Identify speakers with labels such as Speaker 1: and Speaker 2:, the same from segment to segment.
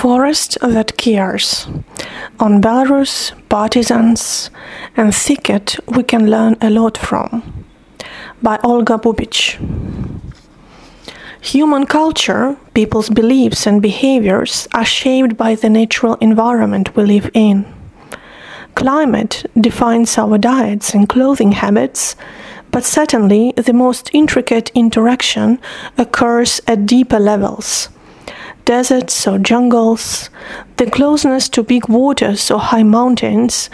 Speaker 1: Forest That Cares. On Belarus, partisans, and thicket we can learn a lot from. By Olga Bubich. Human culture, people's beliefs and behaviors are shaped by the natural environment we live in. Climate defines our diets and clothing habits, but certainly the most intricate interaction occurs at deeper levels. Deserts or jungles, the closeness to big waters or high mountains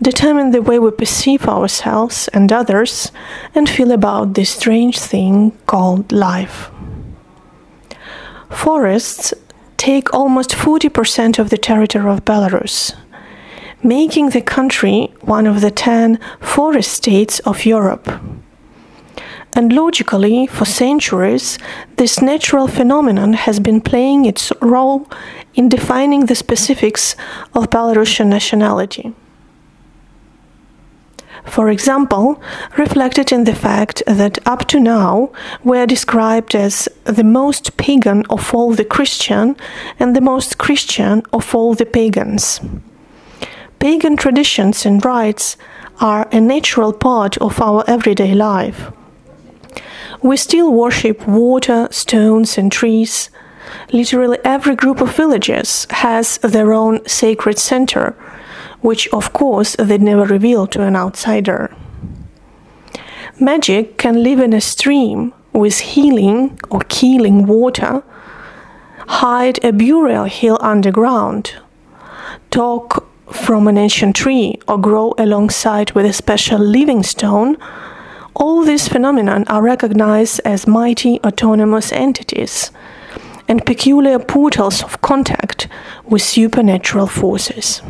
Speaker 1: determine the way we perceive ourselves and others and feel about this strange thing called life. Forests take almost 40% of the territory of Belarus, making the country one of the 10 forest states of Europe. And logically, for centuries, this natural phenomenon has been playing its role in defining the specifics of Belarusian nationality for example, reflected in the fact that up to now we are described as the most pagan of all the Christian and the most Christian of all the pagans. Pagan traditions and rites are a natural part of our everyday life. We still worship water, stones, and trees. Literally every group of villages has their own sacred center which of course they'd never reveal to an outsider. Magic can live in a stream with healing or killing water, hide a burial hill underground, talk from an ancient tree, or grow alongside with a special living stone. All these phenomena are recognized as mighty autonomous entities and peculiar portals of contact with supernatural forces.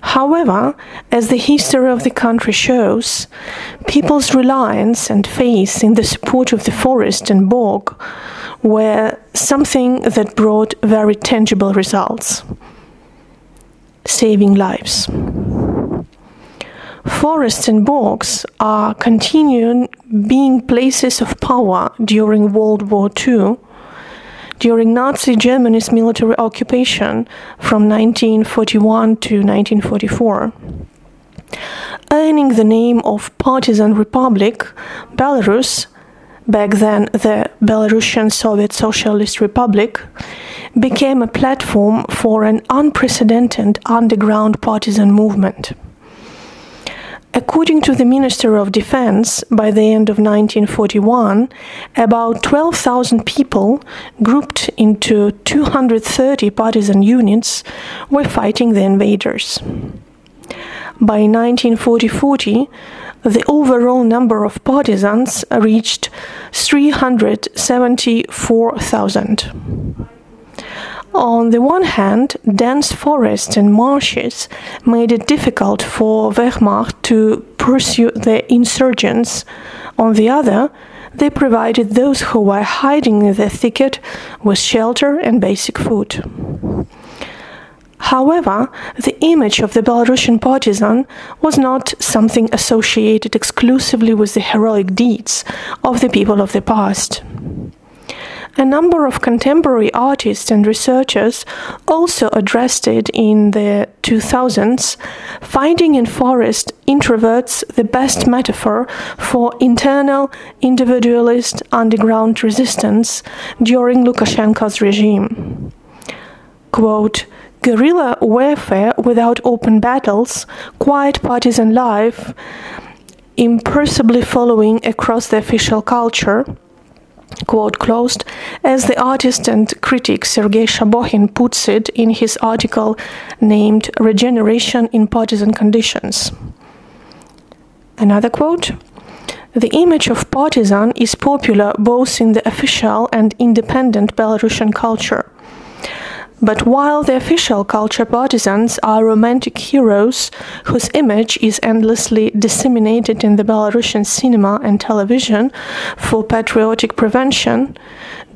Speaker 1: However, as the history of the country shows, people's reliance and faith in the support of the forest and bog were something that brought very tangible results saving lives. Forests and bogs are continuing being places of power during World War II during Nazi Germany's military occupation from 1941 to 1944. Earning the name of Partisan Republic, Belarus, back then the Belarusian Soviet Socialist Republic, became a platform for an unprecedented underground partisan movement. According to the Minister of Defense, by the end of 1941, about 12,000 people, grouped into 230 partisan units, were fighting the invaders. By 1940, the overall number of partisans reached 374,000. On the one hand, dense forests and marshes made it difficult for Wehrmacht to pursue the insurgents. On the other, they provided those who were hiding in the thicket with shelter and basic food. However, the image of the Belarusian partisan was not something associated exclusively with the heroic deeds of the people of the past. A number of contemporary artists and researchers also addressed it in the 2000s, finding in forest introverts the best metaphor for internal individualist underground resistance during Lukashenko's regime. Quote, guerrilla warfare without open battles, quiet partisan life, impersibly following across the official culture, quote closed, as the artist and critic Sergei Shabohin puts it in his article named Regeneration in Partisan Conditions. Another quote The image of partisan is popular both in the official and independent Belarusian culture. But while the official culture partisans are romantic heroes whose image is endlessly disseminated in the Belarusian cinema and television for patriotic prevention,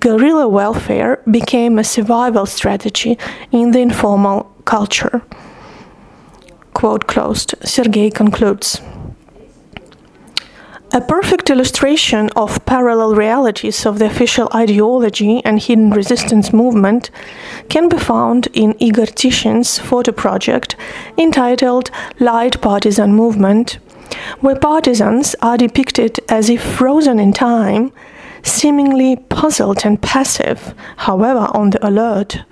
Speaker 1: guerrilla welfare became a survival strategy in the informal culture. Quote closed. Sergei concludes. A perfect illustration of parallel realities of the official ideology and hidden resistance movement can be found in Igor Tishin's photo project entitled Light Partisan Movement, where partisans are depicted as if frozen in time, seemingly puzzled and passive, however on the alert.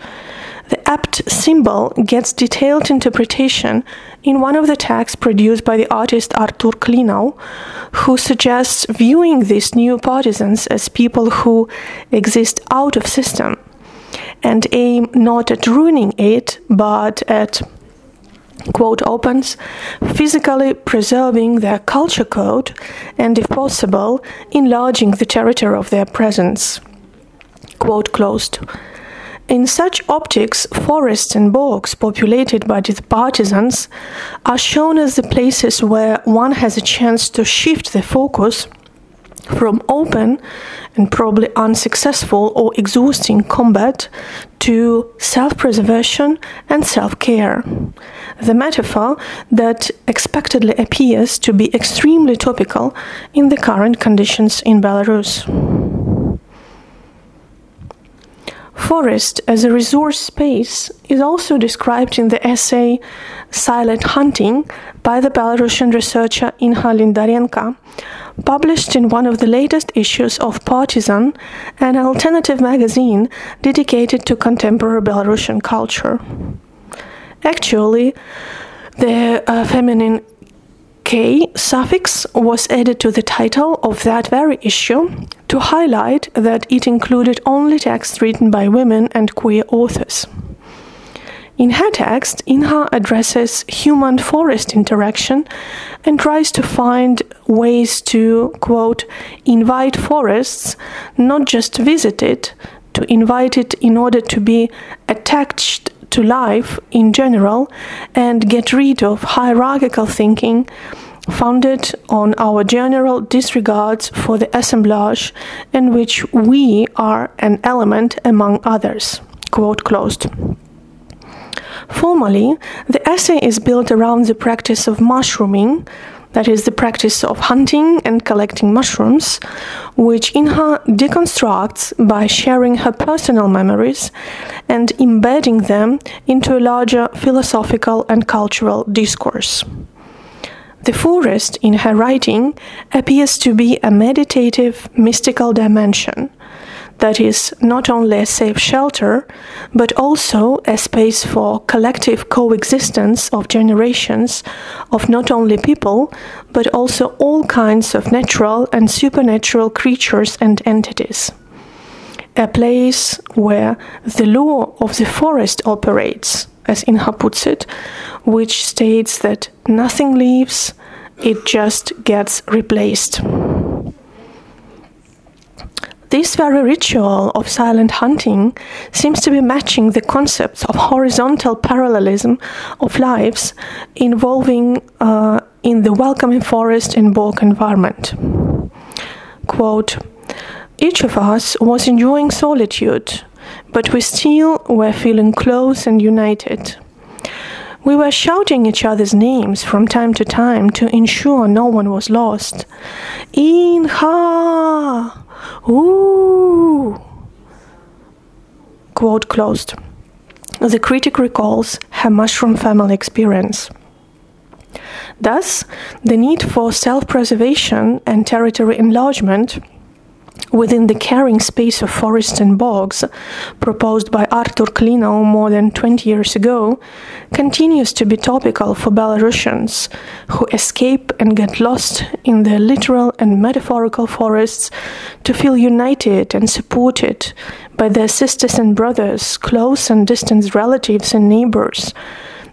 Speaker 1: The apt symbol gets detailed interpretation in one of the texts produced by the artist Artur Klinau, who suggests viewing these new partisans as people who exist out of system and aim not at ruining it, but at quote opens physically preserving their culture code and if possible enlarging the territory of their presence. Quote closed in such optics, forests and bogs populated by the partisans are shown as the places where one has a chance to shift the focus from open and probably unsuccessful or exhausting combat to self preservation and self care. The metaphor that expectedly appears to be extremely topical in the current conditions in Belarus. Forest as a resource space is also described in the essay Silent Hunting by the Belarusian researcher Inha Lindarenko, published in one of the latest issues of Partisan, an alternative magazine dedicated to contemporary Belarusian culture. Actually, the uh, feminine K suffix was added to the title of that very issue to highlight that it included only texts written by women and queer authors. In her text, Inha addresses human forest interaction and tries to find ways to, quote, invite forests, not just visit it, to invite it in order to be attached to life in general and get rid of hierarchical thinking founded on our general disregards for the assemblage in which we are an element among others. Quote closed. Formally, the essay is built around the practice of mushrooming, that is, the practice of hunting and collecting mushrooms, which Inha deconstructs by sharing her personal memories and embedding them into a larger philosophical and cultural discourse. The forest, in her writing, appears to be a meditative, mystical dimension that is not only a safe shelter, but also a space for collective coexistence of generations of not only people, but also all kinds of natural and supernatural creatures and entities. A place where the law of the forest operates, as Inha puts it, which states that nothing leaves, it just gets replaced. This very ritual of silent hunting seems to be matching the concepts of horizontal parallelism of lives involving uh, in the welcoming forest and bog environment. Quote, each of us was enjoying solitude, but we still were feeling close and united. We were shouting each other's names from time to time to ensure no one was lost. Inha! Ooh! Quote closed. The critic recalls her mushroom family experience. Thus, the need for self preservation and territory enlargement within the caring space of forests and bogs, proposed by Artur Klinau more than 20 years ago, continues to be topical for Belarusians who escape and get lost in the literal and metaphorical forests to feel united and supported by their sisters and brothers, close and distant relatives and neighbors,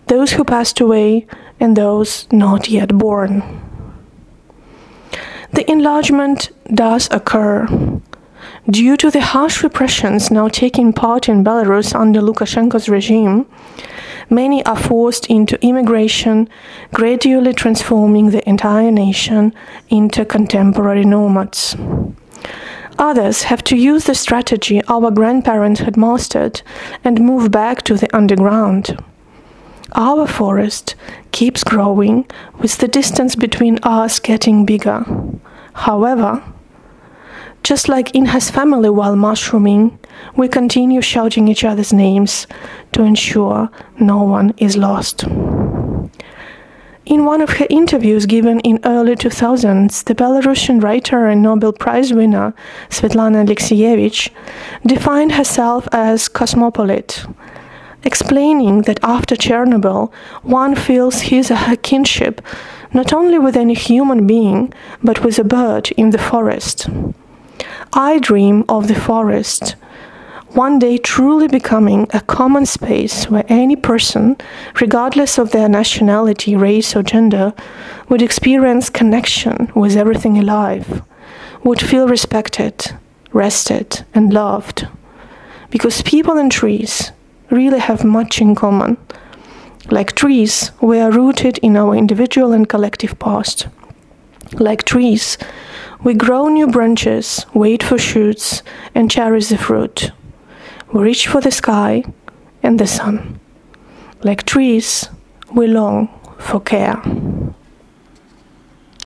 Speaker 1: those who passed away and those not yet born. The enlargement does occur. Due to the harsh repressions now taking part in Belarus under Lukashenko's regime, many are forced into immigration, gradually transforming the entire nation into contemporary nomads. Others have to use the strategy our grandparents had mastered and move back to the underground. Our forest keeps growing with the distance between us getting bigger. However, just like in his family while mushrooming, we continue shouting each other's names to ensure no one is lost. In one of her interviews given in early 2000s, the Belarusian writer and Nobel Prize winner Svetlana Alexievich defined herself as cosmopolite, explaining that after Chernobyl, one feels his or her kinship not only with any human being, but with a bird in the forest. I dream of the forest one day truly becoming a common space where any person, regardless of their nationality, race, or gender, would experience connection with everything alive, would feel respected, rested, and loved. Because people and trees really have much in common. Like trees, we are rooted in our individual and collective past. Like trees, we grow new branches, wait for shoots, and cherish the fruit. We reach for the sky and the sun. Like trees, we long for care.